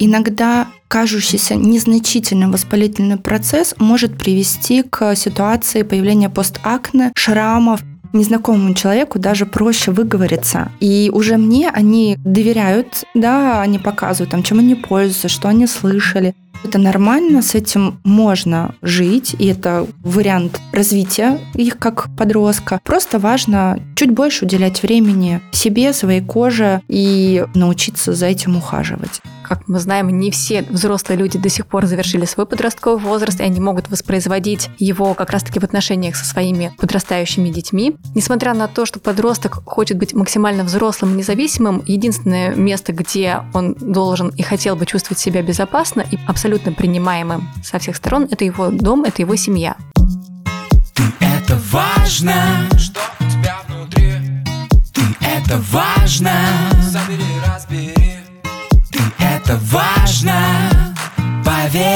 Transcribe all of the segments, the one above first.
иногда кажущийся незначительным воспалительный процесс может привести к ситуации появления постакне, шрамов, незнакомому человеку даже проще выговориться. И уже мне они доверяют, да, они показывают, там, чем они пользуются, что они слышали. Это нормально, с этим можно жить, и это вариант развития их как подростка. Просто важно чуть больше уделять времени себе, своей коже и научиться за этим ухаживать. Как мы знаем, не все взрослые люди до сих пор завершили свой подростковый возраст, и они могут воспроизводить его как раз-таки в отношениях со своими подрастающими детьми. Несмотря на то, что подросток хочет быть максимально взрослым и независимым, единственное место, где он должен и хотел бы чувствовать себя безопасно и абсолютно принимаемым со всех сторон, это его дом, это его семья. Ты это важно, что у тебя внутри. Ты это важно. Забери, разбери это важно, поверь.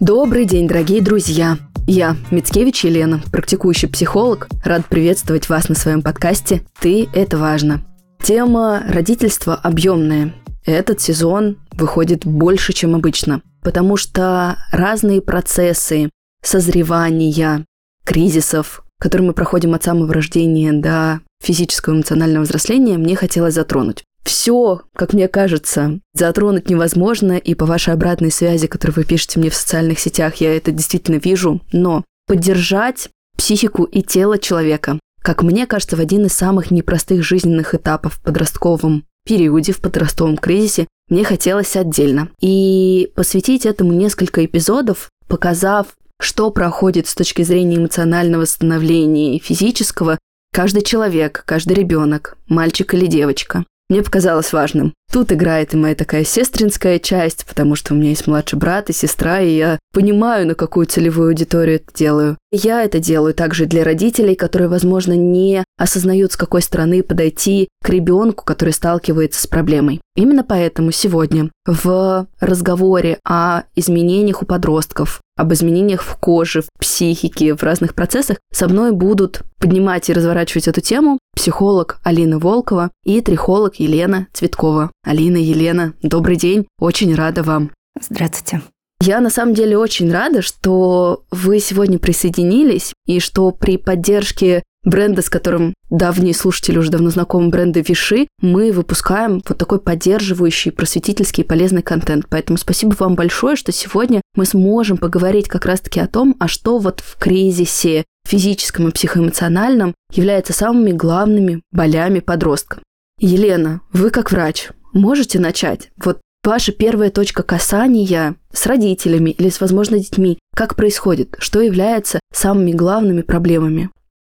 Добрый день, дорогие друзья! Я, Мицкевич Елена, практикующий психолог, рад приветствовать вас на своем подкасте «Ты – это важно». Тема родительства объемная. Этот сезон выходит больше, чем обычно, потому что разные процессы созревания, кризисов, которые мы проходим от самого рождения до физического и эмоционального взросления, мне хотелось затронуть. Все, как мне кажется, затронуть невозможно, и по вашей обратной связи, которую вы пишете мне в социальных сетях, я это действительно вижу, но поддержать психику и тело человека, как мне кажется, в один из самых непростых жизненных этапов в подростковом периоде, в подростковом кризисе, мне хотелось отдельно. И посвятить этому несколько эпизодов, показав, что проходит с точки зрения эмоционального становления и физического каждый человек, каждый ребенок, мальчик или девочка. Мне показалось важным. Тут играет и моя такая сестринская часть, потому что у меня есть младший брат и сестра, и я понимаю, на какую целевую аудиторию это делаю. Я это делаю также для родителей, которые, возможно, не осознают, с какой стороны подойти к ребенку, который сталкивается с проблемой. Именно поэтому сегодня в разговоре о изменениях у подростков, об изменениях в коже, в психике, в разных процессах, со мной будут поднимать и разворачивать эту тему психолог Алина Волкова и трихолог Елена Цветкова. Алина, Елена, добрый день, очень рада вам. Здравствуйте. Я на самом деле очень рада, что вы сегодня присоединились и что при поддержке бренда, с которым давние слушатели уже давно знакомы, бренда Виши, мы выпускаем вот такой поддерживающий, просветительский и полезный контент. Поэтому спасибо вам большое, что сегодня мы сможем поговорить как раз-таки о том, а что вот в кризисе физическом и психоэмоциональном является самыми главными болями подростка. Елена, вы как врач можете начать? Вот ваша первая точка касания с родителями или с, возможно, детьми, как происходит, что является самыми главными проблемами?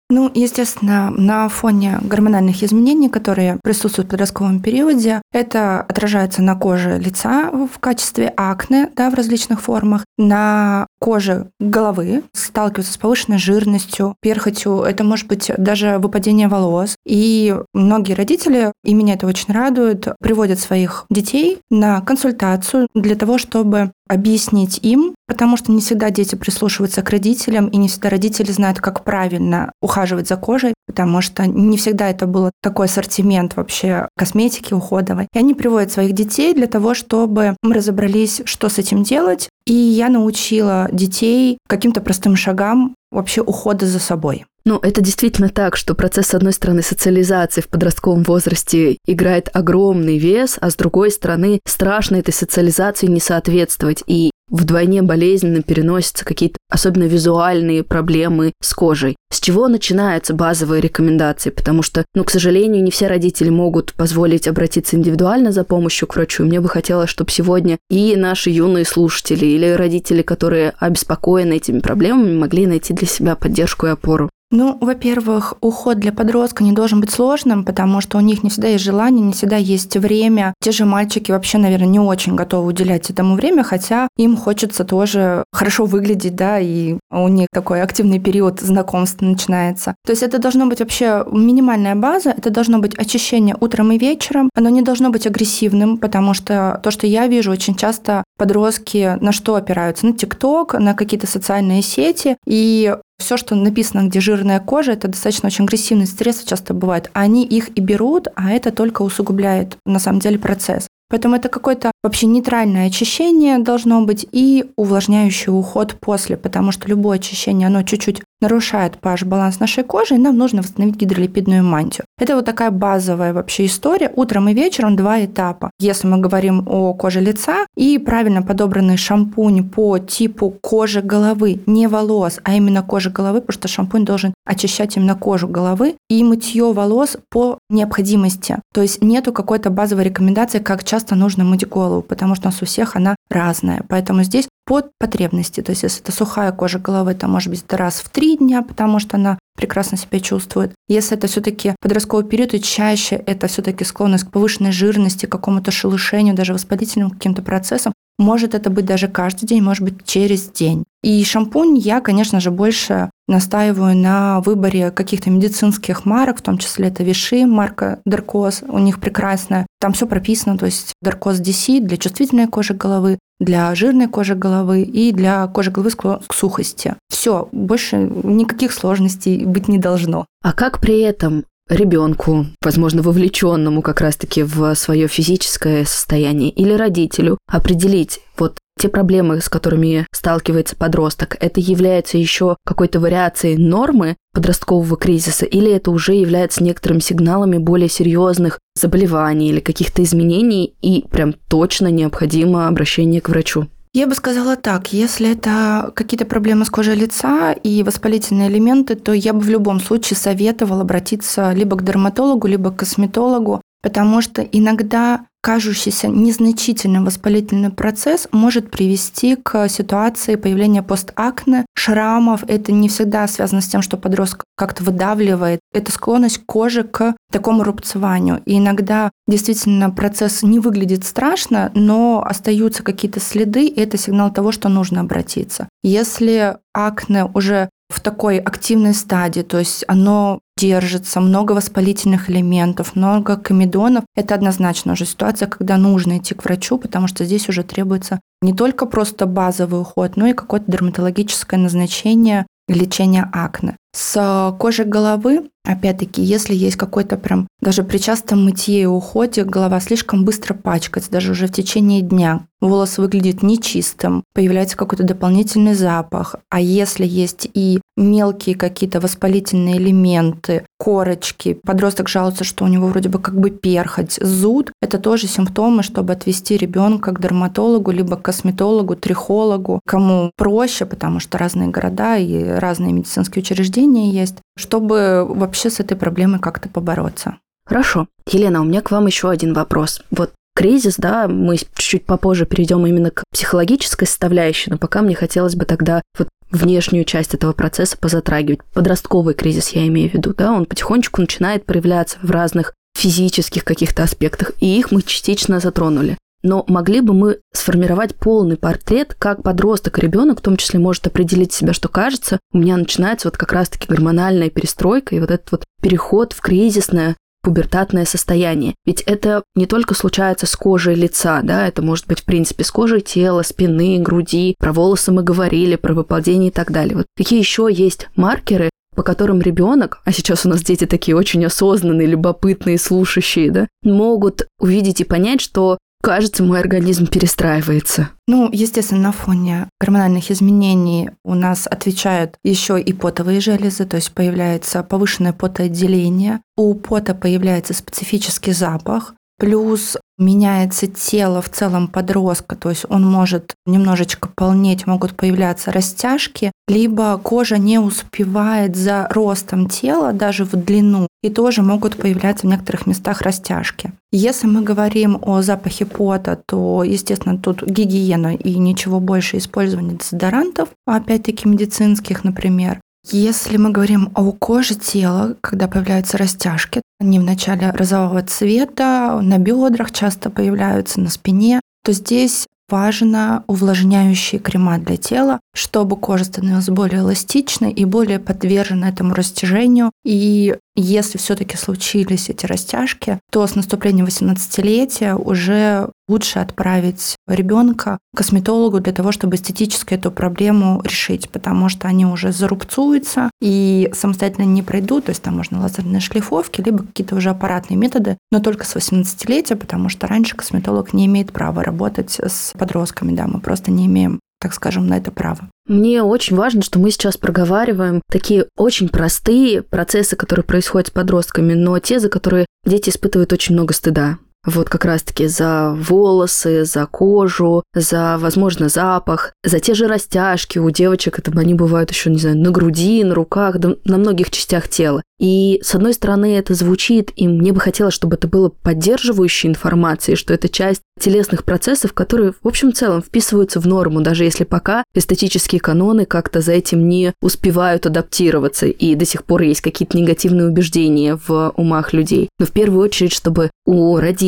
Ну, естественно, на фоне гормональных изменений, которые присутствуют в подростковом периоде, это отражается на коже лица в качестве акне да, в различных формах, на коже головы, сталкиваются с повышенной жирностью, перхотью, это может быть даже выпадение волос. И многие родители, и меня это очень радует, приводят своих детей на консультацию для того, чтобы объяснить им, потому что не всегда дети прислушиваются к родителям, и не всегда родители знают, как правильно ухаживать за кожей, потому что не всегда это был такой ассортимент вообще косметики уходовой. И они приводят своих детей для того, чтобы мы разобрались, что с этим делать, и я научила детей каким-то простым шагам вообще ухода за собой. Ну, это действительно так, что процесс, с одной стороны, социализации в подростковом возрасте играет огромный вес, а с другой стороны, страшно этой социализации не соответствовать. И вдвойне болезненно переносятся какие-то особенно визуальные проблемы с кожей. С чего начинаются базовые рекомендации? Потому что, ну, к сожалению, не все родители могут позволить обратиться индивидуально за помощью к врачу. Мне бы хотелось, чтобы сегодня и наши юные слушатели или родители, которые обеспокоены этими проблемами, могли найти для себя поддержку и опору. Ну, во-первых, уход для подростка не должен быть сложным, потому что у них не всегда есть желание, не всегда есть время. Те же мальчики вообще, наверное, не очень готовы уделять этому время, хотя им хочется тоже хорошо выглядеть, да, и у них такой активный период знакомства начинается. То есть это должно быть вообще минимальная база, это должно быть очищение утром и вечером, оно не должно быть агрессивным, потому что то, что я вижу, очень часто подростки на что опираются? На ТикТок, на какие-то социальные сети, и все, что написано, где жирная кожа, это достаточно очень агрессивный стресс часто бывает. Они их и берут, а это только усугубляет на самом деле процесс. Поэтому это какое-то вообще нейтральное очищение должно быть и увлажняющий уход после, потому что любое очищение, оно чуть-чуть нарушает pH-баланс нашей кожи, и нам нужно восстановить гидролипидную мантию. Это вот такая базовая вообще история. Утром и вечером два этапа. Если мы говорим о коже лица и правильно подобранный шампунь по типу кожи головы, не волос, а именно кожи головы, потому что шампунь должен очищать именно кожу головы и мытье волос по необходимости. То есть нету какой-то базовой рекомендации, как часто нужно мыть голову, потому что у нас у всех она разная. Поэтому здесь под потребности. То есть если это сухая кожа головы, это может быть раз в три дня, потому что она прекрасно себя чувствует. Если это все-таки подростковый период, то чаще это все-таки склонность к повышенной жирности, к какому-то шелушению, даже воспалительным каким-то процессам. Может это быть даже каждый день, может быть через день. И шампунь я, конечно же, больше настаиваю на выборе каких-то медицинских марок, в том числе это Виши, марка Даркоз, у них прекрасная. Там все прописано, то есть Даркоз DC для чувствительной кожи головы, для жирной кожи головы и для кожи головы к сухости. Все, больше никаких сложностей быть не должно. А как при этом ребенку, возможно, вовлеченному как раз-таки в свое физическое состояние или родителю определить, вот те проблемы, с которыми сталкивается подросток, это является еще какой-то вариацией нормы подросткового кризиса, или это уже является некоторыми сигналами более серьезных заболеваний или каких-то изменений, и прям точно необходимо обращение к врачу? Я бы сказала так, если это какие-то проблемы с кожей лица и воспалительные элементы, то я бы в любом случае советовала обратиться либо к дерматологу, либо к косметологу, потому что иногда кажущийся незначительным воспалительный процесс может привести к ситуации появления постакне, шрамов. Это не всегда связано с тем, что подросток как-то выдавливает. Это склонность кожи к такому рубцеванию. И иногда действительно процесс не выглядит страшно, но остаются какие-то следы, и это сигнал того, что нужно обратиться. Если акне уже в такой активной стадии, то есть оно держится, много воспалительных элементов, много комедонов. Это однозначно уже ситуация, когда нужно идти к врачу, потому что здесь уже требуется не только просто базовый уход, но и какое-то дерматологическое назначение лечения акне. С кожей головы, опять-таки, если есть какой-то прям, даже при частом мытье и уходе, голова слишком быстро пачкается, даже уже в течение дня. Волос выглядит нечистым, появляется какой-то дополнительный запах. А если есть и мелкие какие-то воспалительные элементы, корочки, подросток жалуется, что у него вроде бы как бы перхоть, зуд, это тоже симптомы, чтобы отвести ребенка к дерматологу, либо к косметологу, трихологу, кому проще, потому что разные города и разные медицинские учреждения направления есть, чтобы вообще с этой проблемой как-то побороться. Хорошо. Елена, у меня к вам еще один вопрос. Вот кризис, да, мы чуть-чуть попозже перейдем именно к психологической составляющей, но пока мне хотелось бы тогда вот внешнюю часть этого процесса позатрагивать. Подростковый кризис, я имею в виду, да, он потихонечку начинает проявляться в разных физических каких-то аспектах, и их мы частично затронули но могли бы мы сформировать полный портрет, как подросток и ребенок в том числе может определить себя, что кажется, у меня начинается вот как раз-таки гормональная перестройка и вот этот вот переход в кризисное пубертатное состояние. Ведь это не только случается с кожей лица, да, это может быть, в принципе, с кожей тела, спины, груди, про волосы мы говорили, про выпадение и так далее. Вот какие еще есть маркеры, по которым ребенок, а сейчас у нас дети такие очень осознанные, любопытные, слушающие, да, могут увидеть и понять, что Кажется, мой организм перестраивается. Ну, естественно, на фоне гормональных изменений у нас отвечают еще и потовые железы, то есть появляется повышенное потоотделение. У пота появляется специфический запах, плюс меняется тело в целом подростка, то есть он может немножечко полнеть, могут появляться растяжки, либо кожа не успевает за ростом тела даже в длину, и тоже могут появляться в некоторых местах растяжки. Если мы говорим о запахе пота, то, естественно, тут гигиена и ничего больше использования дезодорантов, опять-таки медицинских, например. Если мы говорим о коже тела, когда появляются растяжки, они вначале розового цвета, на бедрах часто появляются, на спине, то здесь важно увлажняющие крема для тела, чтобы кожа становилась более эластичной и более подвержена этому растяжению. И если все-таки случились эти растяжки, то с наступлением 18-летия уже лучше отправить ребенка к косметологу для того, чтобы эстетически эту проблему решить, потому что они уже зарубцуются и самостоятельно не пройдут, то есть там можно лазерные шлифовки, либо какие-то уже аппаратные методы, но только с 18-летия, потому что раньше косметолог не имеет права работать с подростками, да, мы просто не имеем так скажем, на это право. Мне очень важно, что мы сейчас проговариваем такие очень простые процессы, которые происходят с подростками, но те, за которые дети испытывают очень много стыда вот как раз-таки за волосы, за кожу, за, возможно, запах, за те же растяжки у девочек, это они бывают еще, не знаю, на груди, на руках, да, на многих частях тела. И, с одной стороны, это звучит, и мне бы хотелось, чтобы это было поддерживающей информацией, что это часть телесных процессов, которые, в общем целом, вписываются в норму, даже если пока эстетические каноны как-то за этим не успевают адаптироваться, и до сих пор есть какие-то негативные убеждения в умах людей. Но в первую очередь, чтобы у родителей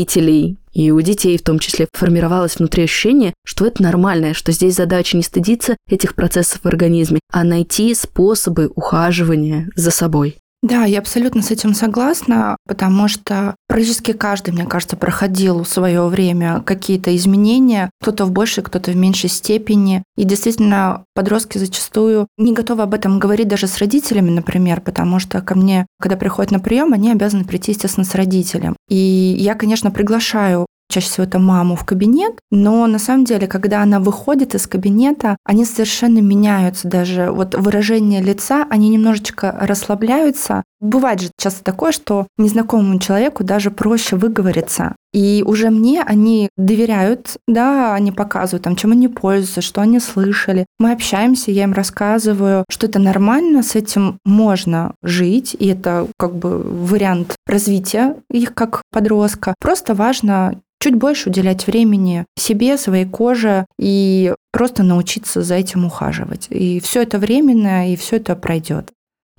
и у детей в том числе формировалось внутри ощущение, что это нормальное, что здесь задача не стыдиться этих процессов в организме, а найти способы ухаживания за собой. Да, я абсолютно с этим согласна, потому что практически каждый, мне кажется, проходил в свое время какие-то изменения, кто-то в большей, кто-то в меньшей степени. И действительно, подростки зачастую не готовы об этом говорить даже с родителями, например, потому что ко мне, когда приходят на прием, они обязаны прийти, естественно, с родителем. И я, конечно, приглашаю чаще всего это маму в кабинет, но на самом деле, когда она выходит из кабинета, они совершенно меняются даже. Вот выражение лица, они немножечко расслабляются. Бывает же часто такое, что незнакомому человеку даже проще выговориться. И уже мне они доверяют, да, они показывают, там, чем они пользуются, что они слышали. Мы общаемся, я им рассказываю, что это нормально, с этим можно жить, и это как бы вариант развития их как подростка. Просто важно чуть больше уделять времени себе, своей коже и просто научиться за этим ухаживать. И все это временно, и все это пройдет.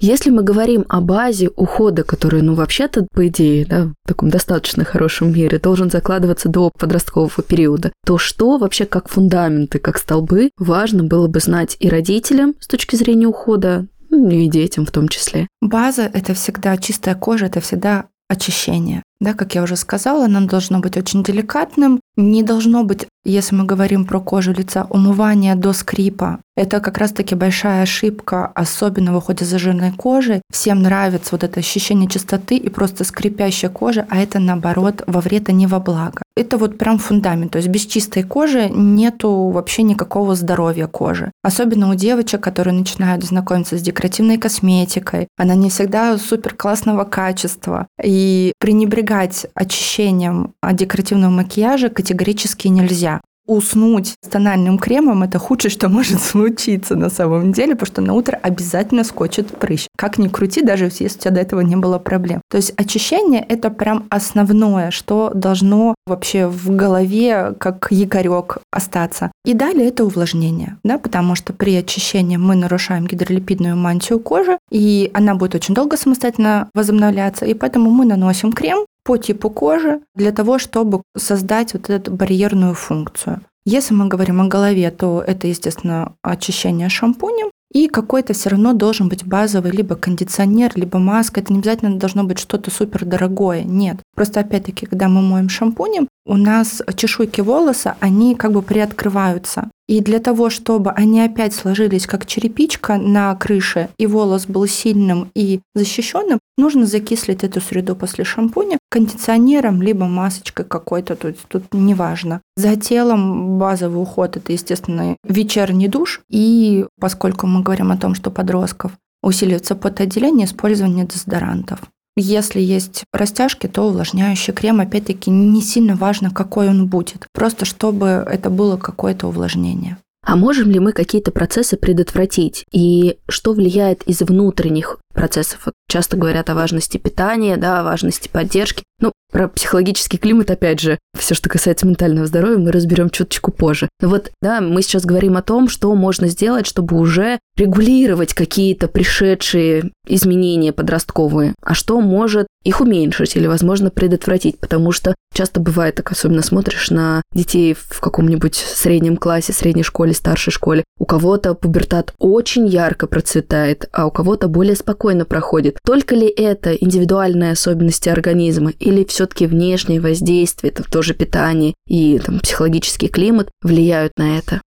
Если мы говорим о базе ухода, который, ну, вообще-то, по идее, да, в таком достаточно хорошем мире, должен закладываться до подросткового периода, то что вообще как фундаменты, как столбы важно было бы знать и родителям с точки зрения ухода, ну, и детям в том числе? База – это всегда чистая кожа, это всегда очищение. Да, как я уже сказала, оно должно быть очень деликатным, не должно быть, если мы говорим про кожу лица, умывания до скрипа. Это как раз-таки большая ошибка, особенно в уходе за жирной кожей. Всем нравится вот это ощущение чистоты и просто скрипящая кожа, а это наоборот во вред, а не во благо. Это вот прям фундамент. То есть без чистой кожи нету вообще никакого здоровья кожи. Особенно у девочек, которые начинают знакомиться с декоративной косметикой. Она не всегда супер классного качества. И пренебрегать очищением декоративного макияжа категорически нельзя уснуть с тональным кремом – это худшее, что может случиться на самом деле, потому что на утро обязательно скочит прыщ. Как ни крути, даже если у тебя до этого не было проблем. То есть очищение – это прям основное, что должно вообще в голове как якорек остаться. И далее это увлажнение, да, потому что при очищении мы нарушаем гидролипидную мантию кожи, и она будет очень долго самостоятельно возобновляться, и поэтому мы наносим крем, по типу кожи для того, чтобы создать вот эту барьерную функцию. Если мы говорим о голове, то это, естественно, очищение шампунем. И какой-то все равно должен быть базовый либо кондиционер, либо маска. Это не обязательно должно быть что-то супер дорогое. Нет. Просто опять-таки, когда мы моем шампунем, у нас чешуйки волоса, они как бы приоткрываются. И для того, чтобы они опять сложились как черепичка на крыше, и волос был сильным и защищенным, нужно закислить эту среду после шампуня кондиционером, либо масочкой какой-то, тут, тут неважно. За телом базовый уход – это, естественно, вечерний душ. И поскольку мы говорим о том, что подростков усиливается потоотделение, использование дезодорантов. Если есть растяжки, то увлажняющий крем, опять-таки, не сильно важно, какой он будет. Просто чтобы это было какое-то увлажнение. А можем ли мы какие-то процессы предотвратить? И что влияет из внутренних процессов? Вот часто говорят о важности питания, да, о важности поддержки. Ну, про психологический климат, опять же, все, что касается ментального здоровья, мы разберем чуточку позже. Но вот, да, мы сейчас говорим о том, что можно сделать, чтобы уже регулировать какие-то пришедшие изменения подростковые, а что может их уменьшить или, возможно, предотвратить, потому что часто бывает так, особенно смотришь на детей в каком-нибудь среднем классе, средней школе, старшей школе, У кого-то пубертат очень ярко процветает, а у кого-то более спокойно проходит. Только ли это индивидуальные особенности организма или все-таки внешние воздействия, там, тоже питание и там, психологический климат влияют на это?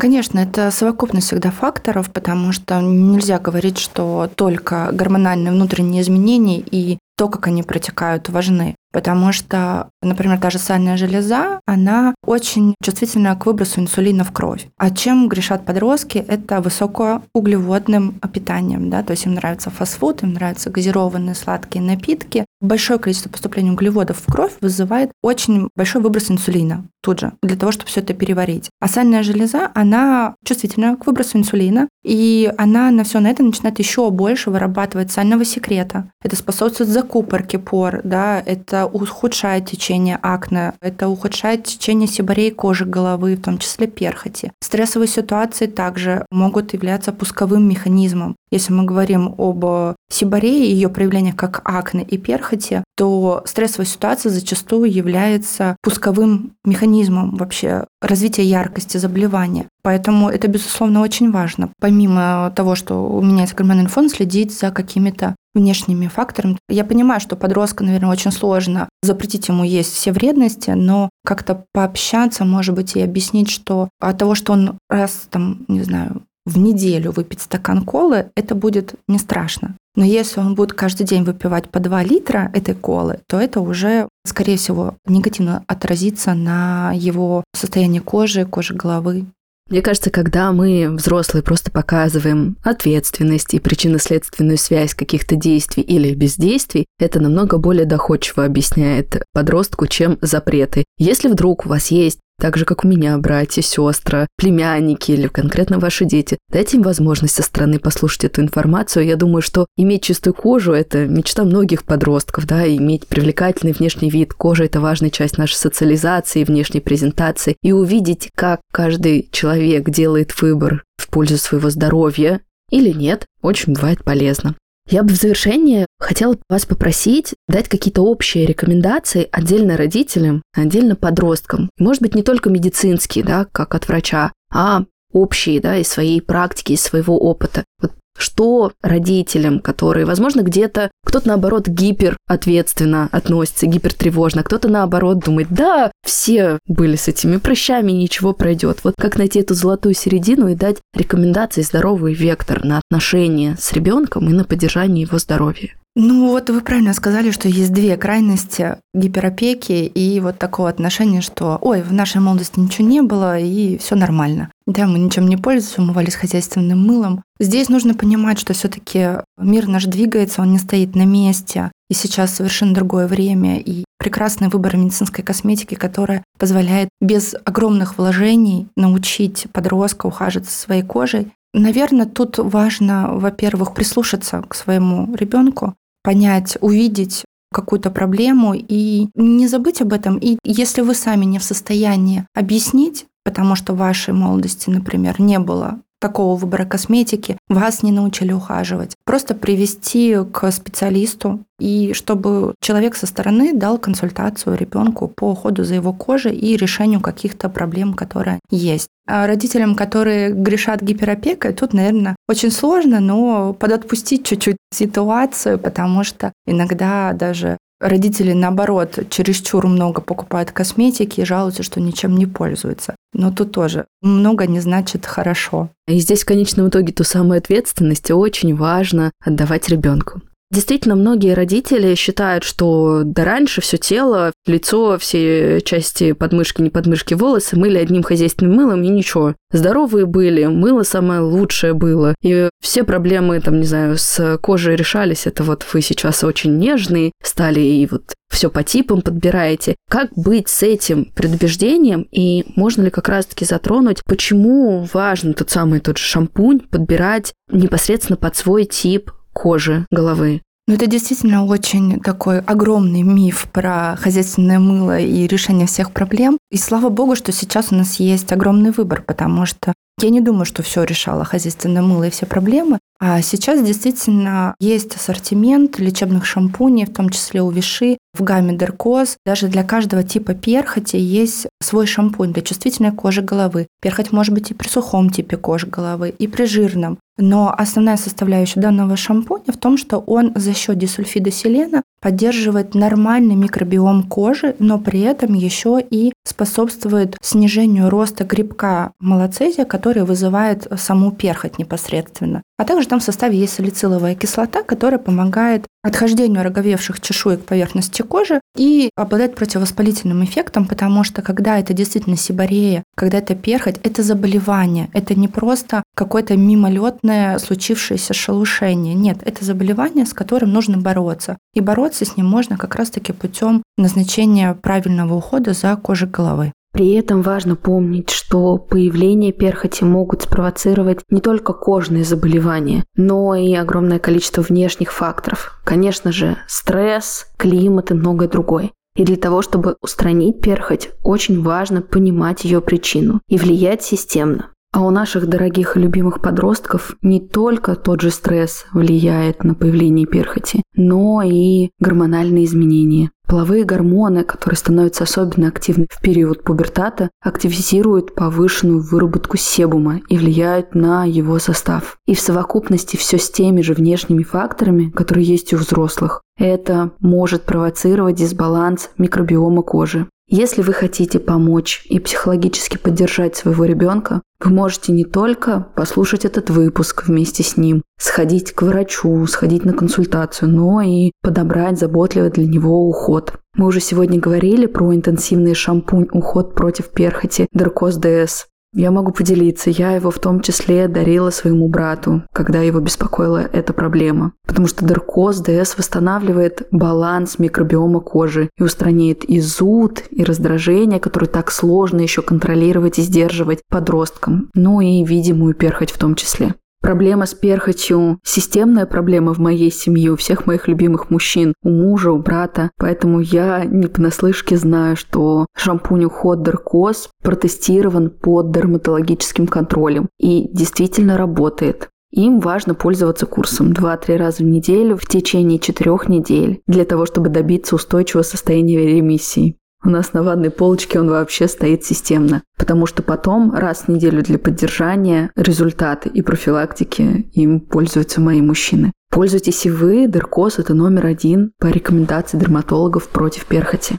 Конечно, это совокупность всегда факторов, потому что нельзя говорить, что только гормональные внутренние изменения и то, как они протекают, важны. Потому что, например, та же сальная железа, она очень чувствительна к выбросу инсулина в кровь. А чем грешат подростки? Это высокоуглеводным питанием. Да? То есть им нравится фастфуд, им нравятся газированные сладкие напитки. Большое количество поступления углеводов в кровь вызывает очень большой выброс инсулина тут же, для того, чтобы все это переварить. А сальная железа, она чувствительна к выбросу инсулина, и она на все на это начинает еще больше вырабатывать сального секрета. Это способствует закупорке пор, да, это ухудшает течение акне, это ухудшает течение сибарей кожи головы, в том числе перхоти. Стрессовые ситуации также могут являться пусковым механизмом. Если мы говорим об сибарее и ее проявлениях как акне и перхоти, то стрессовая ситуация зачастую является пусковым механизмом вообще развития яркости заболевания. Поэтому это, безусловно, очень важно. Помимо того, что меняется гормональный фон, следить за какими-то внешними факторами. Я понимаю, что подростка, наверное, очень сложно запретить ему есть все вредности, но как-то пообщаться, может быть, и объяснить, что от того, что он раз, там, не знаю, в неделю выпить стакан колы, это будет не страшно. Но если он будет каждый день выпивать по 2 литра этой колы, то это уже, скорее всего, негативно отразится на его состоянии кожи, кожи головы. Мне кажется, когда мы, взрослые, просто показываем ответственность и причинно-следственную связь каких-то действий или бездействий, это намного более доходчиво объясняет подростку, чем запреты. Если вдруг у вас есть так же, как у меня, братья, сестры, племянники или конкретно ваши дети. Дайте им возможность со стороны послушать эту информацию. Я думаю, что иметь чистую кожу – это мечта многих подростков, да, иметь привлекательный внешний вид. Кожа – это важная часть нашей социализации, внешней презентации. И увидеть, как каждый человек делает выбор в пользу своего здоровья или нет, очень бывает полезно. Я бы в завершение хотела вас попросить дать какие-то общие рекомендации отдельно родителям, отдельно подросткам. Может быть, не только медицинские, да, как от врача, а общие, да, из своей практики, из своего опыта. Вот что родителям, которые, возможно, где-то кто-то, наоборот, гиперответственно относится, гипертревожно, кто-то, наоборот, думает, да, все были с этими прыщами, ничего пройдет. Вот как найти эту золотую середину и дать рекомендации здоровый вектор на отношения с ребенком и на поддержание его здоровья. Ну вот вы правильно сказали, что есть две крайности гиперопеки и вот такого отношения, что ой, в нашей молодости ничего не было и все нормально. Да, мы ничем не пользуемся, умывались хозяйственным мылом. Здесь нужно понимать, что все-таки мир наш двигается, он не стоит на месте. И сейчас совершенно другое время и прекрасный выбор медицинской косметики, которая позволяет без огромных вложений научить подростка ухаживать за своей кожей. Наверное, тут важно, во-первых, прислушаться к своему ребенку, понять, увидеть какую-то проблему и не забыть об этом. И если вы сами не в состоянии объяснить, потому что в вашей молодости, например, не было такого выбора косметики, вас не научили ухаживать. Просто привести к специалисту, и чтобы человек со стороны дал консультацию ребенку по уходу за его кожей и решению каких-то проблем, которые есть. А родителям, которые грешат гиперопекой, тут, наверное, очень сложно, но подотпустить чуть-чуть ситуацию, потому что иногда даже Родители, наоборот, чересчур много покупают косметики и жалуются, что ничем не пользуются. Но тут тоже много не значит хорошо. И здесь в конечном итоге ту самую ответственность очень важно отдавать ребенку. Действительно, многие родители считают, что до раньше все тело, лицо, все части подмышки, не подмышки, волосы мыли одним хозяйственным мылом и ничего. Здоровые были, мыло самое лучшее было. И все проблемы, там, не знаю, с кожей решались. Это вот вы сейчас очень нежные стали и вот все по типам подбираете. Как быть с этим предубеждением и можно ли как раз-таки затронуть, почему важно тот самый тот же шампунь подбирать непосредственно под свой тип кожи головы. Ну, это действительно очень такой огромный миф про хозяйственное мыло и решение всех проблем. И слава богу, что сейчас у нас есть огромный выбор, потому что Я не думаю, что все решало хозяйственное мыло и все проблемы. А сейчас действительно есть ассортимент лечебных шампуней, в том числе у Виши, в гамме Деркоз. Даже для каждого типа перхоти есть свой шампунь для чувствительной кожи головы. Перхоть может быть и при сухом типе кожи головы, и при жирном. Но основная составляющая данного шампуня в том, что он за счет дисульфида селена поддерживает нормальный микробиом кожи, но при этом еще и способствует снижению роста грибка малоцезия, который вызывает саму перхоть непосредственно. А также там в составе есть салициловая кислота, которая помогает отхождению роговевших чешуек поверхности кожи и обладает противовоспалительным эффектом, потому что когда это действительно сибарея, когда это перхоть, это заболевание, это не просто какое-то мимолетное случившееся шелушение. Нет, это заболевание, с которым нужно бороться. И бороться с ним можно как раз-таки путем назначения правильного ухода за кожей головы. При этом важно помнить, что появление перхоти могут спровоцировать не только кожные заболевания, но и огромное количество внешних факторов. Конечно же, стресс, климат и многое другое. И для того, чтобы устранить перхоть, очень важно понимать ее причину и влиять системно. А у наших дорогих и любимых подростков не только тот же стресс влияет на появление перхоти, но и гормональные изменения. Половые гормоны, которые становятся особенно активны в период пубертата, активизируют повышенную выработку себума и влияют на его состав. И в совокупности все с теми же внешними факторами, которые есть у взрослых. Это может провоцировать дисбаланс микробиома кожи. Если вы хотите помочь и психологически поддержать своего ребенка, вы можете не только послушать этот выпуск вместе с ним, сходить к врачу, сходить на консультацию, но и подобрать заботливый для него уход. Мы уже сегодня говорили про интенсивный шампунь уход против перхоти Деркос ДС. Я могу поделиться, я его в том числе дарила своему брату, когда его беспокоила эта проблема. Потому что Деркоз ДС восстанавливает баланс микробиома кожи и устраняет и зуд, и раздражение, которые так сложно еще контролировать и сдерживать подросткам, ну и видимую перхоть в том числе. Проблема с перхотью – системная проблема в моей семье, у всех моих любимых мужчин, у мужа, у брата. Поэтому я не понаслышке знаю, что шампунь уход Деркос протестирован под дерматологическим контролем и действительно работает. Им важно пользоваться курсом 2-3 раза в неделю в течение 4 недель для того, чтобы добиться устойчивого состояния ремиссии. У нас на ванной полочке он вообще стоит системно, потому что потом раз в неделю для поддержания результаты и профилактики им пользуются мои мужчины. Пользуйтесь и вы, Деркос – это номер один по рекомендации дерматологов против перхоти.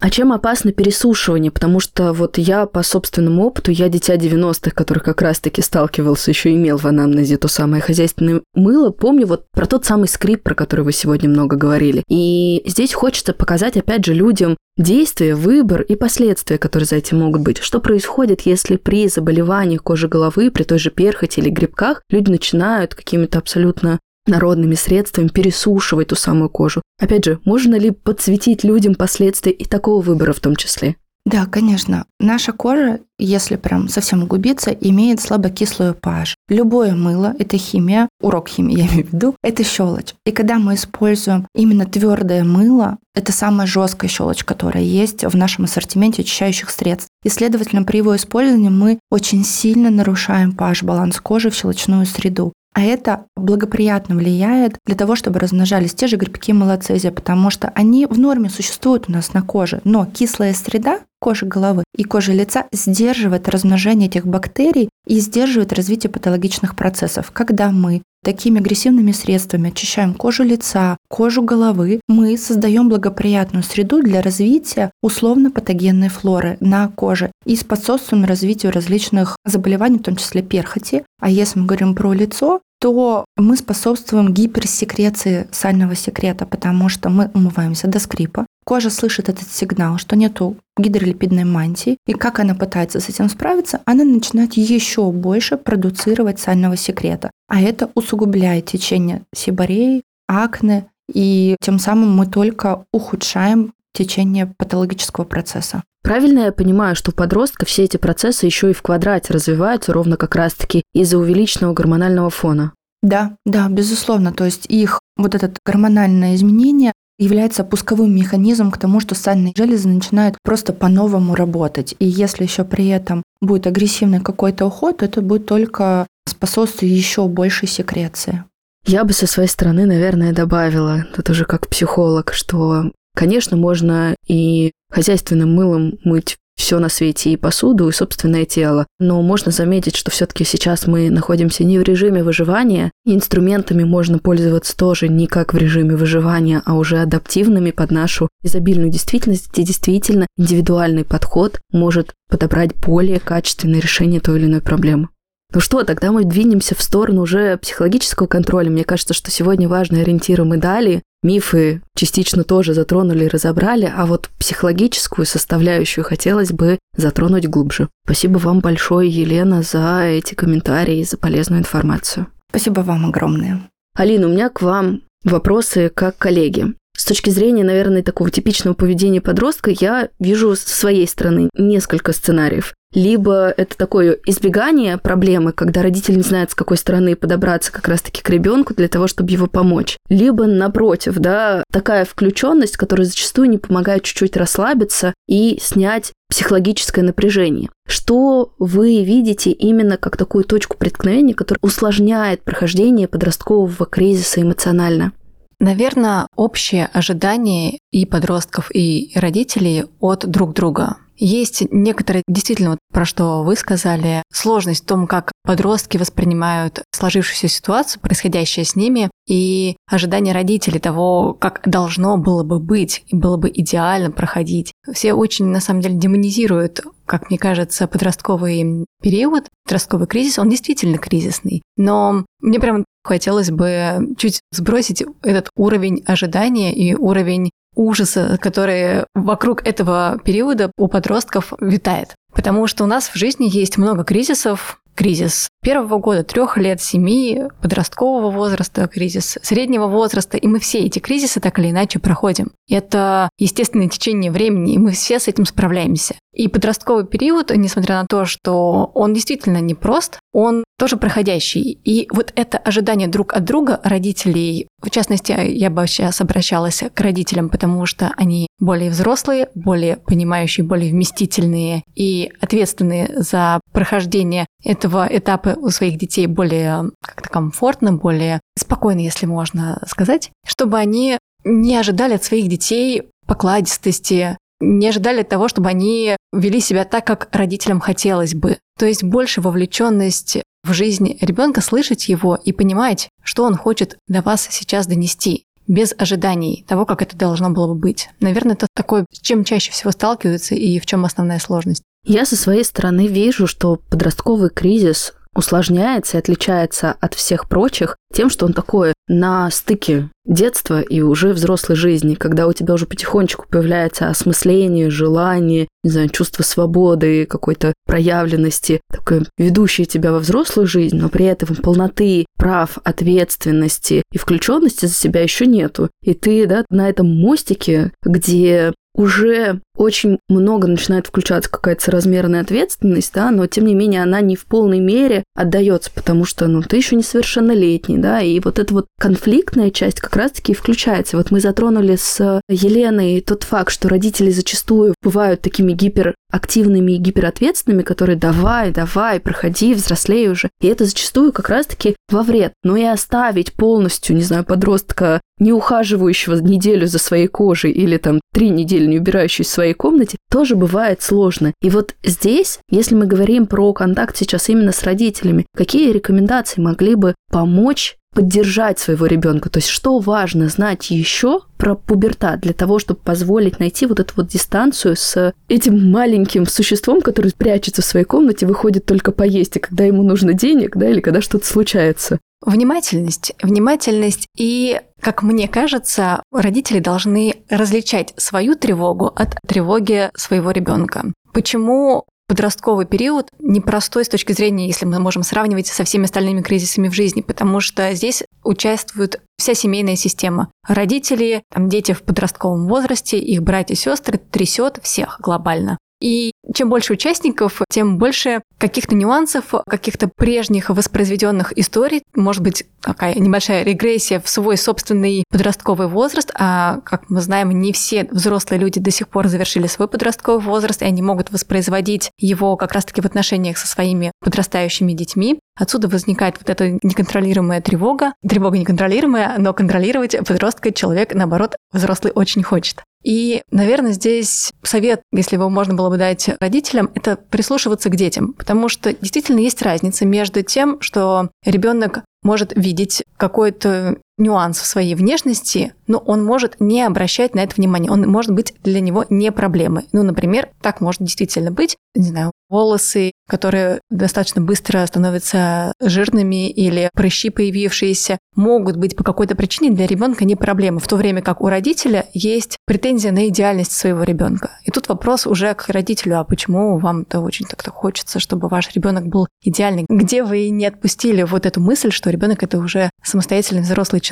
А чем опасно пересушивание? Потому что вот я по собственному опыту, я дитя 90-х, который как раз-таки сталкивался, еще имел в анамнезе то самое хозяйственное мыло, помню вот про тот самый скрип, про который вы сегодня много говорили. И здесь хочется показать, опять же, людям действия, выбор и последствия, которые за этим могут быть. Что происходит, если при заболевании кожи головы, при той же перхоти или грибках люди начинают какими-то абсолютно народными средствами пересушивать ту самую кожу. Опять же, можно ли подсветить людям последствия и такого выбора в том числе? Да, конечно. Наша кожа, если прям совсем губиться, имеет слабокислую pH. Любое мыло – это химия, урок химии я имею в виду, это щелочь. И когда мы используем именно твердое мыло, это самая жесткая щелочь, которая есть в нашем ассортименте очищающих средств. И, следовательно, при его использовании мы очень сильно нарушаем pH-баланс кожи в щелочную среду. А это благоприятно влияет для того, чтобы размножались те же грибки малоцезия, потому что они в норме существуют у нас на коже, но кислая среда кожи головы и кожи лица сдерживает размножение этих бактерий и сдерживает развитие патологичных процессов. Когда мы такими агрессивными средствами очищаем кожу лица, кожу головы, мы создаем благоприятную среду для развития условно-патогенной флоры на коже и способствуем развитию различных заболеваний, в том числе перхоти. А если мы говорим про лицо, то мы способствуем гиперсекреции сального секрета, потому что мы умываемся до скрипа. Кожа слышит этот сигнал, что нету гидролипидной мантии, и как она пытается с этим справиться, она начинает еще больше продуцировать сального секрета. А это усугубляет течение сибореи, акне, и тем самым мы только ухудшаем течение патологического процесса. Правильно я понимаю, что у подростка все эти процессы еще и в квадрате развиваются ровно как раз-таки из-за увеличенного гормонального фона? Да, да, безусловно. То есть их вот это гормональное изменение является пусковым механизмом к тому, что сальные железы начинают просто по-новому работать. И если еще при этом будет агрессивный какой-то уход, то это будет только способствовать еще большей секреции. Я бы со своей стороны, наверное, добавила, тут уже как психолог, что, конечно, можно и хозяйственным мылом мыть все на свете, и посуду, и собственное тело. Но можно заметить, что все-таки сейчас мы находимся не в режиме выживания, и инструментами можно пользоваться тоже не как в режиме выживания, а уже адаптивными под нашу изобильную действительность, где действительно индивидуальный подход может подобрать более качественное решение той или иной проблемы. Ну что, тогда мы двинемся в сторону уже психологического контроля. Мне кажется, что сегодня важные ориентиры мы дали. Мифы частично тоже затронули и разобрали, а вот психологическую составляющую хотелось бы затронуть глубже. Спасибо вам большое, Елена, за эти комментарии и за полезную информацию. Спасибо вам огромное. Алина, у меня к вам вопросы как коллеги. С точки зрения, наверное, такого типичного поведения подростка, я вижу с своей стороны несколько сценариев. Либо это такое избегание проблемы, когда родитель не знает, с какой стороны подобраться как раз-таки к ребенку для того, чтобы его помочь. Либо, напротив, да, такая включенность, которая зачастую не помогает чуть-чуть расслабиться и снять психологическое напряжение. Что вы видите именно как такую точку преткновения, которая усложняет прохождение подросткового кризиса эмоционально? Наверное, общее ожидание и подростков, и родителей от друг друга. Есть некоторые, действительно, вот про что вы сказали, сложность в том, как подростки воспринимают сложившуюся ситуацию, происходящее с ними, и ожидания родителей того, как должно было бы быть, и было бы идеально проходить. Все очень, на самом деле, демонизируют, как мне кажется, подростковый период, подростковый кризис, он действительно кризисный. Но мне прям хотелось бы чуть сбросить этот уровень ожидания и уровень ужаса, который вокруг этого периода у подростков витает. Потому что у нас в жизни есть много кризисов, кризис первого года, трех лет, семи, подросткового возраста, кризис среднего возраста, и мы все эти кризисы так или иначе проходим. Это естественное течение времени, и мы все с этим справляемся. И подростковый период, несмотря на то, что он действительно непрост, он тоже проходящий. И вот это ожидание друг от друга родителей, в частности, я бы сейчас обращалась к родителям, потому что они более взрослые, более понимающие, более вместительные и ответственные за прохождение этого этапа у своих детей более как-то комфортно, более спокойно, если можно сказать, чтобы они не ожидали от своих детей покладистости, не ожидали того, чтобы они вели себя так, как родителям хотелось бы. То есть больше вовлеченность в жизнь ребенка, слышать его и понимать, что он хочет до вас сейчас донести без ожиданий того, как это должно было бы быть. Наверное, это такое, с чем чаще всего сталкиваются и в чем основная сложность. Я со своей стороны вижу, что подростковый кризис усложняется и отличается от всех прочих тем, что он такой на стыке детства и уже взрослой жизни, когда у тебя уже потихонечку появляется осмысление, желание, не знаю, чувство свободы, какой-то проявленности, такое ведущее тебя во взрослую жизнь, но при этом полноты прав, ответственности и включенности за себя еще нету. И ты, да, на этом мостике, где уже очень много начинает включаться какая-то соразмерная ответственность, да, но тем не менее она не в полной мере отдается, потому что, ну, ты еще несовершеннолетний, да, и вот эта вот конфликтная часть как раз-таки и включается. Вот мы затронули с Еленой тот факт, что родители зачастую бывают такими гиперактивными и гиперответственными, которые давай, давай, проходи, взрослей уже. И это зачастую как раз-таки во вред. Но и оставить полностью, не знаю, подростка, не ухаживающего неделю за своей кожей или там три недели не убирающий свои своей комнате, тоже бывает сложно. И вот здесь, если мы говорим про контакт сейчас именно с родителями, какие рекомендации могли бы помочь поддержать своего ребенка. То есть, что важно знать еще про пубертат для того, чтобы позволить найти вот эту вот дистанцию с этим маленьким существом, который прячется в своей комнате, выходит только поесть, и когда ему нужно денег, да, или когда что-то случается. Внимательность. Внимательность и, как мне кажется, родители должны различать свою тревогу от тревоги своего ребенка. Почему подростковый период непростой с точки зрения, если мы можем сравнивать со всеми остальными кризисами в жизни, потому что здесь участвует вся семейная система. Родители, там дети в подростковом возрасте, их братья и сестры трясет всех глобально. И чем больше участников, тем больше каких-то нюансов, каких-то прежних воспроизведенных историй, может быть, какая небольшая регрессия в свой собственный подростковый возраст, а, как мы знаем, не все взрослые люди до сих пор завершили свой подростковый возраст, и они могут воспроизводить его как раз-таки в отношениях со своими подрастающими детьми. Отсюда возникает вот эта неконтролируемая тревога. Тревога неконтролируемая, но контролировать подростка человек, наоборот, взрослый очень хочет. И, наверное, здесь совет, если его можно было бы дать родителям, это прислушиваться к детям, потому что действительно есть разница между тем, что ребенок может видеть какой-то нюанс в своей внешности, но он может не обращать на это внимания. Он может быть для него не проблемой. Ну, например, так может действительно быть, не знаю, волосы, которые достаточно быстро становятся жирными или прыщи появившиеся, могут быть по какой-то причине для ребенка не проблемы, в то время как у родителя есть претензия на идеальность своего ребенка. И тут вопрос уже к родителю, а почему вам-то очень так-то хочется, чтобы ваш ребенок был идеальный? Где вы не отпустили вот эту мысль, что ребенок это уже самостоятельный взрослый человек?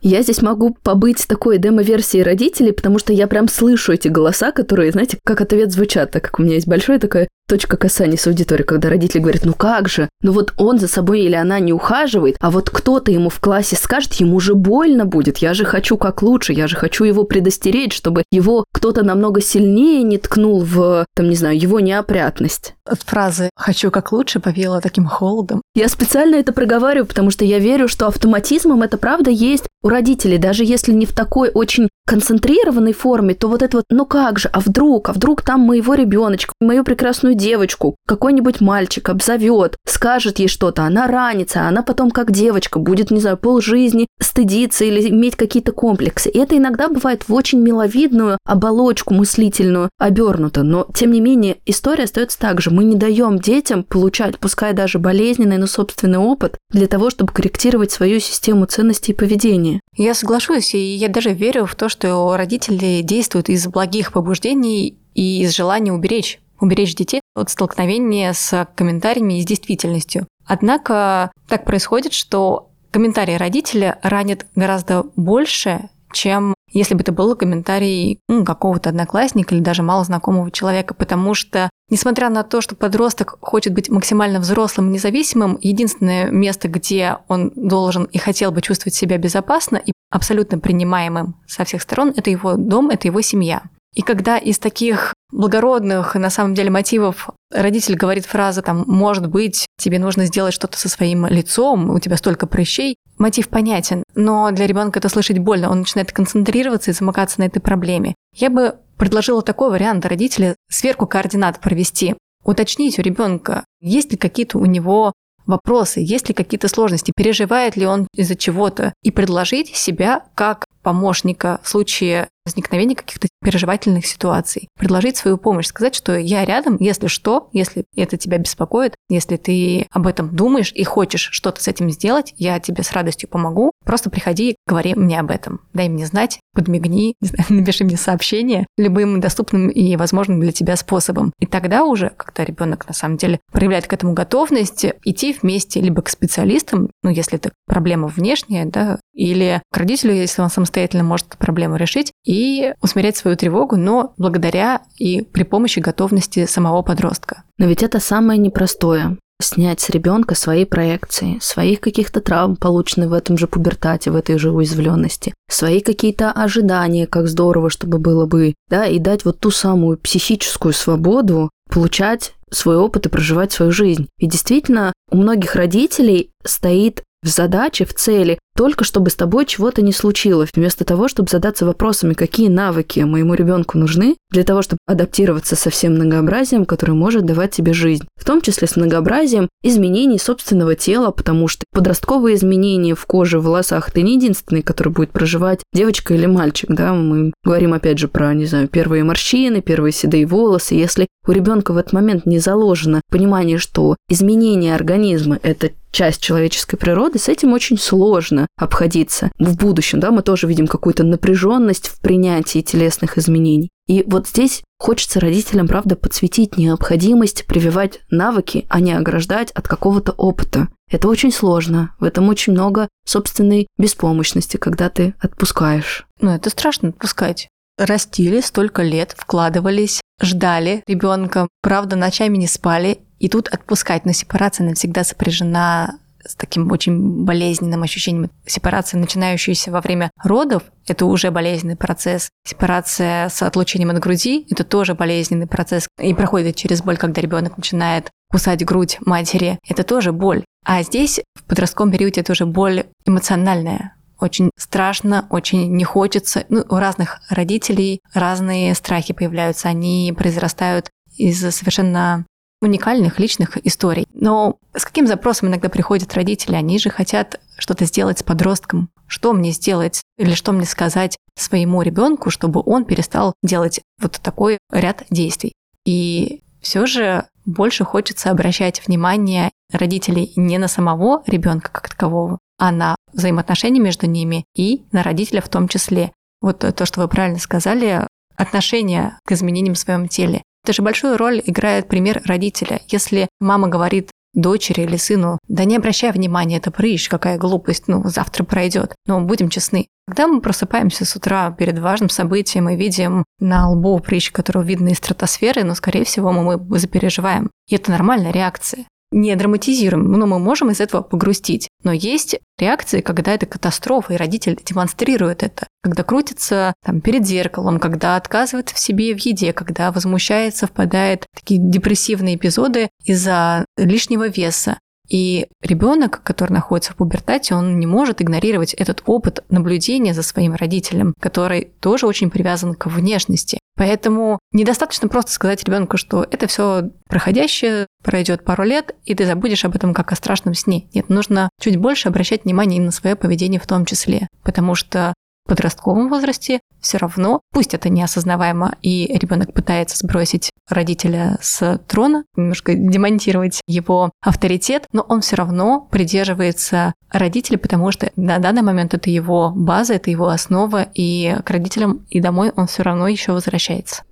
Я здесь могу побыть такой демо-версией родителей, потому что я прям слышу эти голоса, которые, знаете, как ответ звучат, так как у меня есть большая такая точка касания с аудиторией, когда родители говорят, ну как же, ну вот он за собой или она не ухаживает, а вот кто-то ему в классе скажет, ему же больно будет, я же хочу как лучше, я же хочу его предостеречь, чтобы его кто-то намного сильнее не ткнул в, там, не знаю, его неопрятность. От фразы «хочу как лучше» повеяло таким холодом. Я специально это проговариваю, потому что я верю, что автоматизмом это правда есть у родителей, даже если не в такой очень концентрированной форме, то вот это вот, ну как же, а вдруг, а вдруг там моего ребеночка, мою прекрасную девочку какой-нибудь мальчик обзовет, скажет ей что-то, она ранится, а она потом как девочка будет, не знаю, полжизни стыдиться или иметь какие-то комплексы. И это иногда бывает в очень миловидную оболочку мыслительную обернуто, но тем не менее история остается так же. Мы не даем детям получать, пускай даже болезненный, но собственный опыт для того, чтобы корректировать свою систему ценностей и поведения. Я соглашусь, и я даже верю в то, что родители действуют из благих побуждений и из желания уберечь уберечь детей от столкновения с комментариями и с действительностью. Однако так происходит, что комментарии родителя ранят гораздо больше, чем если бы это был комментарий ну, какого-то одноклассника или даже малознакомого человека, потому что, несмотря на то, что подросток хочет быть максимально взрослым и независимым, единственное место, где он должен и хотел бы чувствовать себя безопасно и абсолютно принимаемым со всех сторон, это его дом, это его семья. И когда из таких благородных, на самом деле, мотивов родитель говорит фразы там «может быть, тебе нужно сделать что-то со своим лицом, у тебя столько прыщей», мотив понятен, но для ребенка это слышать больно, он начинает концентрироваться и замыкаться на этой проблеме. Я бы предложила такой вариант родителя сверху координат провести, уточнить у ребенка, есть ли какие-то у него вопросы, есть ли какие-то сложности, переживает ли он из-за чего-то, и предложить себя как помощника в случае возникновения каких-то переживательных ситуаций. Предложить свою помощь, сказать, что я рядом, если что, если это тебя беспокоит, если ты об этом думаешь и хочешь что-то с этим сделать, я тебе с радостью помогу. Просто приходи и говори мне об этом. Дай мне знать, подмигни, напиши мне сообщение любым доступным и возможным для тебя способом. И тогда уже, когда ребенок на самом деле проявляет к этому готовность, идти вместе либо к специалистам, ну, если это проблема внешняя, да, или к родителю, если он самостоятельно может эту проблему решить, и усмирять свою тревогу, но благодаря и при помощи готовности самого подростка. Но ведь это самое непростое снять с ребенка свои проекции, своих каких-то травм, полученных в этом же пубертате, в этой же уязвленности, свои какие-то ожидания, как здорово, чтобы было бы, да, и дать вот ту самую психическую свободу получать свой опыт и проживать свою жизнь. И действительно, у многих родителей стоит в задаче, в цели только чтобы с тобой чего-то не случилось, вместо того, чтобы задаться вопросами, какие навыки моему ребенку нужны для того, чтобы адаптироваться со всем многообразием, которое может давать тебе жизнь. В том числе с многообразием изменений собственного тела, потому что подростковые изменения в коже, в волосах – это не единственный, который будет проживать девочка или мальчик. Да? Мы говорим опять же про, не знаю, первые морщины, первые седые волосы. Если у ребенка в этот момент не заложено понимание, что изменение организма – это часть человеческой природы, с этим очень сложно обходиться в будущем, да, мы тоже видим какую-то напряженность в принятии телесных изменений. И вот здесь хочется родителям, правда, подсветить необходимость прививать навыки, а не ограждать от какого-то опыта. Это очень сложно. В этом очень много собственной беспомощности, когда ты отпускаешь. Ну, это страшно отпускать. растили столько лет, вкладывались, ждали ребенка, правда, ночами не спали, и тут отпускать. Но сепарация навсегда сопряжена с таким очень болезненным ощущением сепарации, начинающейся во время родов, это уже болезненный процесс. Сепарация с отлучением от груди – это тоже болезненный процесс. И проходит через боль, когда ребенок начинает кусать грудь матери. Это тоже боль. А здесь в подростковом периоде это уже боль эмоциональная. Очень страшно, очень не хочется. Ну, у разных родителей разные страхи появляются. Они произрастают из совершенно уникальных личных историй. Но с каким запросом иногда приходят родители? Они же хотят что-то сделать с подростком. Что мне сделать или что мне сказать своему ребенку, чтобы он перестал делать вот такой ряд действий. И все же больше хочется обращать внимание родителей не на самого ребенка как такового, а на взаимоотношения между ними и на родителя в том числе. Вот то, что вы правильно сказали, отношение к изменениям в своем теле. Это же большую роль играет пример родителя. Если мама говорит дочери или сыну, да не обращай внимания, это прыщ, какая глупость, ну, завтра пройдет. Но будем честны, когда мы просыпаемся с утра перед важным событием и видим на лбу прыщ, которого видно из стратосферы, но, скорее всего, мы, мы запереживаем. И это нормальная реакция не драматизируем, но мы можем из этого погрустить. Но есть реакции, когда это катастрофа, и родитель демонстрирует это. Когда крутится там, перед зеркалом, когда отказывает в себе в еде, когда возмущается, впадает в такие депрессивные эпизоды из-за лишнего веса. И ребенок, который находится в пубертате, он не может игнорировать этот опыт наблюдения за своим родителем, который тоже очень привязан к внешности. Поэтому недостаточно просто сказать ребенку, что это все проходящее, пройдет пару лет, и ты забудешь об этом как о страшном сне. Нет, нужно чуть больше обращать внимание и на свое поведение в том числе, потому что подростковом возрасте все равно, пусть это неосознаваемо, и ребенок пытается сбросить родителя с трона, немножко демонтировать его авторитет, но он все равно придерживается родителя, потому что на данный момент это его база, это его основа, и к родителям и домой он все равно еще возвращается.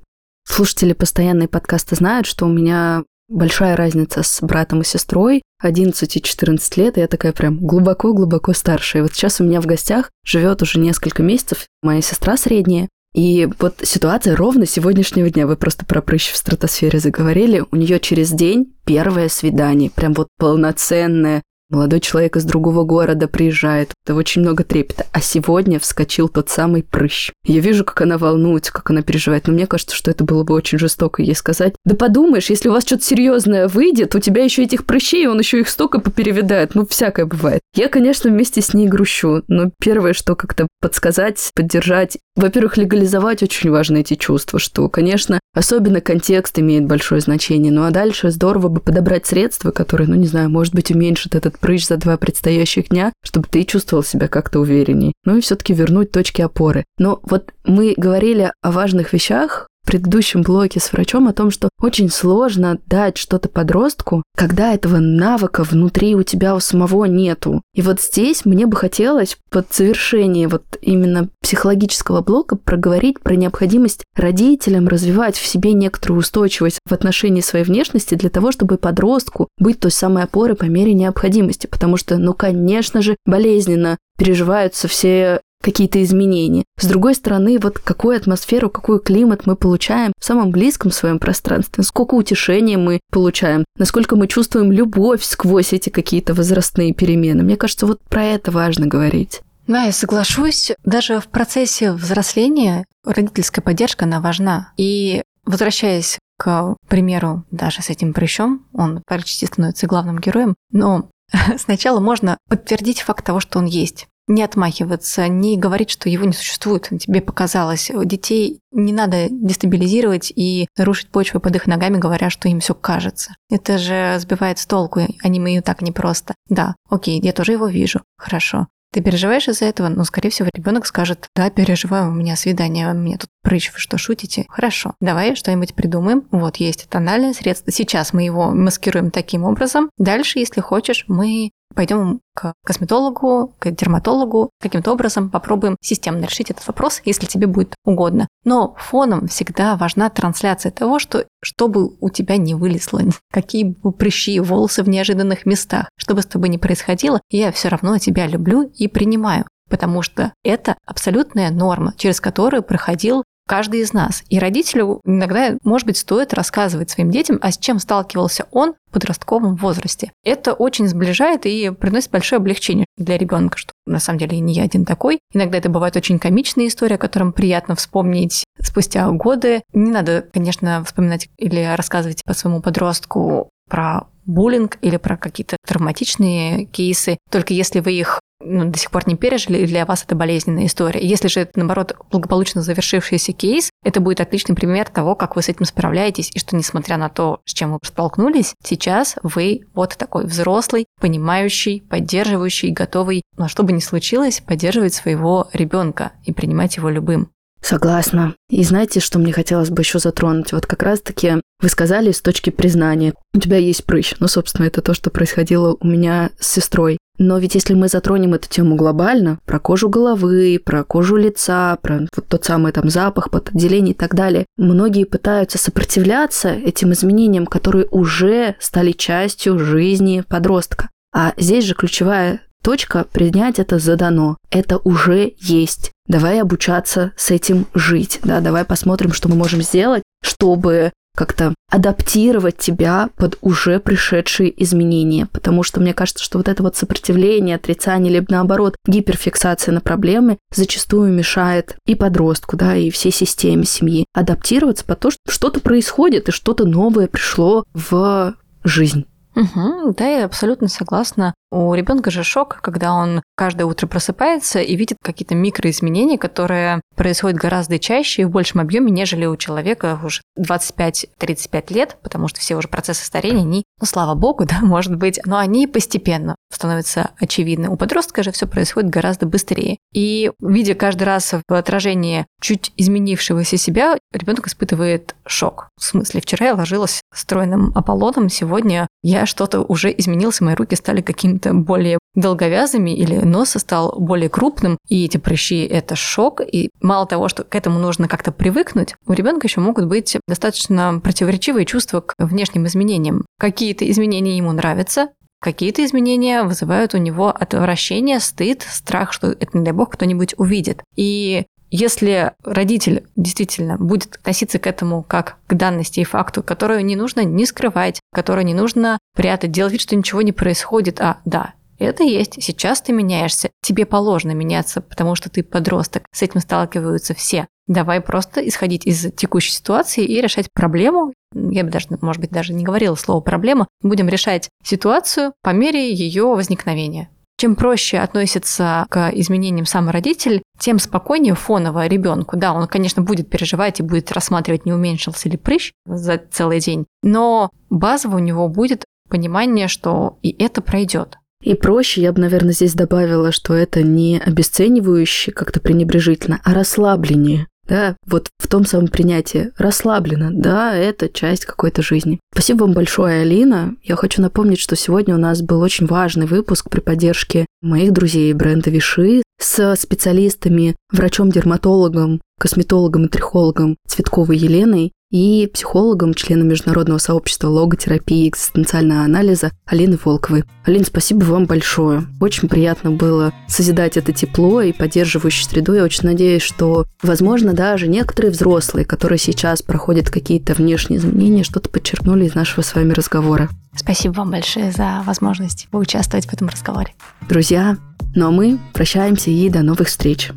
Слушатели постоянные подкасты знают, что у меня большая разница с братом и сестрой, 11 и 14 лет, и я такая прям глубоко-глубоко старшая. Вот сейчас у меня в гостях живет уже несколько месяцев моя сестра средняя, и вот ситуация ровно сегодняшнего дня. Вы просто про прыщ в стратосфере заговорили. У нее через день первое свидание. Прям вот полноценное, Молодой человек из другого города приезжает, это очень много трепета. А сегодня вскочил тот самый прыщ. Я вижу, как она волнуется, как она переживает. Но мне кажется, что это было бы очень жестоко ей сказать. Да подумаешь, если у вас что-то серьезное выйдет, у тебя еще этих прыщей, он еще их столько поперевидает. Ну, всякое бывает. Я, конечно, вместе с ней грущу, но первое, что как-то подсказать, поддержать. Во-первых, легализовать очень важно эти чувства, что, конечно, особенно контекст имеет большое значение. Ну а дальше здорово бы подобрать средства, которые, ну не знаю, может быть, уменьшат этот прыщ за два предстоящих дня, чтобы ты чувствовал себя как-то уверенней. Ну и все-таки вернуть точки опоры. Но вот мы говорили о важных вещах, предыдущем блоке с врачом о том, что очень сложно дать что-то подростку, когда этого навыка внутри у тебя у самого нету. И вот здесь мне бы хотелось под завершение вот именно психологического блока проговорить про необходимость родителям развивать в себе некоторую устойчивость в отношении своей внешности для того, чтобы подростку быть той самой опорой по мере необходимости. Потому что, ну, конечно же, болезненно переживаются все какие-то изменения. С другой стороны, вот какую атмосферу, какой климат мы получаем в самом близком своем пространстве, сколько утешения мы получаем, насколько мы чувствуем любовь сквозь эти какие-то возрастные перемены. Мне кажется, вот про это важно говорить. Да, я соглашусь. Даже в процессе взросления родительская поддержка, она важна. И возвращаясь к примеру даже с этим прыщом, он почти становится главным героем, но сначала можно подтвердить факт того, что он есть не отмахиваться, не говорить, что его не существует, тебе показалось. Детей не надо дестабилизировать и нарушить почву под их ногами, говоря, что им все кажется. Это же сбивает с толку, они и так непросто. Да, окей, я тоже его вижу. Хорошо. Ты переживаешь из-за этого? Ну, скорее всего, ребенок скажет, да, переживаю, у меня свидание, у меня тут прыщ, вы что, шутите? Хорошо, давай что-нибудь придумаем. Вот, есть тональное средство. Сейчас мы его маскируем таким образом. Дальше, если хочешь, мы пойдем к косметологу, к дерматологу, каким-то образом попробуем системно решить этот вопрос, если тебе будет угодно. Но фоном всегда важна трансляция того, что чтобы у тебя не вылезло, какие бы прыщи, волосы в неожиданных местах, что бы с тобой ни происходило, я все равно тебя люблю и принимаю потому что это абсолютная норма, через которую проходил каждый из нас. И родителю иногда, может быть, стоит рассказывать своим детям, а с чем сталкивался он в подростковом возрасте. Это очень сближает и приносит большое облегчение для ребенка, что на самом деле не я один такой. Иногда это бывает очень комичная история, о котором приятно вспомнить спустя годы. Не надо, конечно, вспоминать или рассказывать по своему подростку про буллинг или про какие-то травматичные кейсы, только если вы их ну, до сих пор не пережили, для вас это болезненная история. Если же это, наоборот, благополучно завершившийся кейс, это будет отличный пример того, как вы с этим справляетесь, и что, несмотря на то, с чем вы столкнулись, сейчас вы вот такой взрослый, понимающий, поддерживающий, готовый, ну, что бы ни случилось, поддерживать своего ребенка и принимать его любым. Согласна. И знаете, что мне хотелось бы еще затронуть? Вот как раз-таки вы сказали с точки признания. У тебя есть прыщ. Ну, собственно, это то, что происходило у меня с сестрой. Но ведь если мы затронем эту тему глобально, про кожу головы, про кожу лица, про вот тот самый там запах, подотделение и так далее, многие пытаются сопротивляться этим изменениям, которые уже стали частью жизни подростка. А здесь же ключевая точка принять это задано. Это уже есть. Давай обучаться с этим жить. Да, давай посмотрим, что мы можем сделать, чтобы как-то адаптировать тебя под уже пришедшие изменения. Потому что мне кажется, что вот это вот сопротивление, отрицание, либо наоборот гиперфиксация на проблемы зачастую мешает и подростку, да, и всей системе семьи адаптироваться под то, что что-то происходит и что-то новое пришло в жизнь. Угу, да, я абсолютно согласна. У ребенка же шок, когда он каждое утро просыпается и видит какие-то микроизменения, которые происходят гораздо чаще и в большем объеме, нежели у человека уже 25-35 лет, потому что все уже процессы старения, они, ну, слава богу, да, может быть, но они постепенно становятся очевидны. У подростка же все происходит гораздо быстрее. И видя каждый раз в отражении чуть изменившегося себя, ребенок испытывает шок. В смысле, вчера я ложилась стройным Аполлоном, сегодня я что-то уже изменился, мои руки стали какими-то более долговязыми или нос стал более крупным, и эти прыщи – это шок. И мало того, что к этому нужно как-то привыкнуть, у ребенка еще могут быть достаточно противоречивые чувства к внешним изменениям. Какие-то изменения ему нравятся, Какие-то изменения вызывают у него отвращение, стыд, страх, что это, не дай бог, кто-нибудь увидит. И если родитель действительно будет относиться к этому как к данности и факту, которую не нужно не скрывать, которую не нужно прятать, делать вид, что ничего не происходит, а да, это есть. Сейчас ты меняешься. Тебе положено меняться, потому что ты подросток. С этим сталкиваются все. Давай просто исходить из текущей ситуации и решать проблему. Я бы даже, может быть, даже не говорила слово проблема. Будем решать ситуацию по мере ее возникновения. Чем проще относится к изменениям сам родитель, тем спокойнее фоново ребенку. Да, он, конечно, будет переживать и будет рассматривать, не уменьшился ли прыщ за целый день, но базово у него будет понимание, что и это пройдет. И проще, я бы, наверное, здесь добавила, что это не обесценивающе, как-то пренебрежительно, а расслабление да, вот в том самом принятии расслабленно, да, это часть какой-то жизни. Спасибо вам большое, Алина. Я хочу напомнить, что сегодня у нас был очень важный выпуск при поддержке моих друзей бренда Виши с специалистами, врачом-дерматологом, косметологом и трихологом Цветковой Еленой и психологом, членом международного сообщества логотерапии и экзистенциального анализа Алины Волковой. Алина, спасибо вам большое. Очень приятно было созидать это тепло и поддерживающую среду. Я очень надеюсь, что, возможно, даже некоторые взрослые, которые сейчас проходят какие-то внешние изменения, что-то подчеркнули из нашего с вами разговора. Спасибо вам большое за возможность поучаствовать в этом разговоре. Друзья, ну а мы прощаемся и до новых встреч.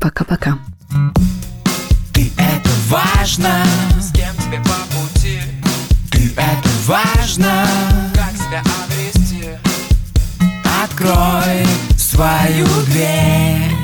Пока-пока. Ты это важно тебе по пути. Ты это важно Как себя обрести? Открой свою дверь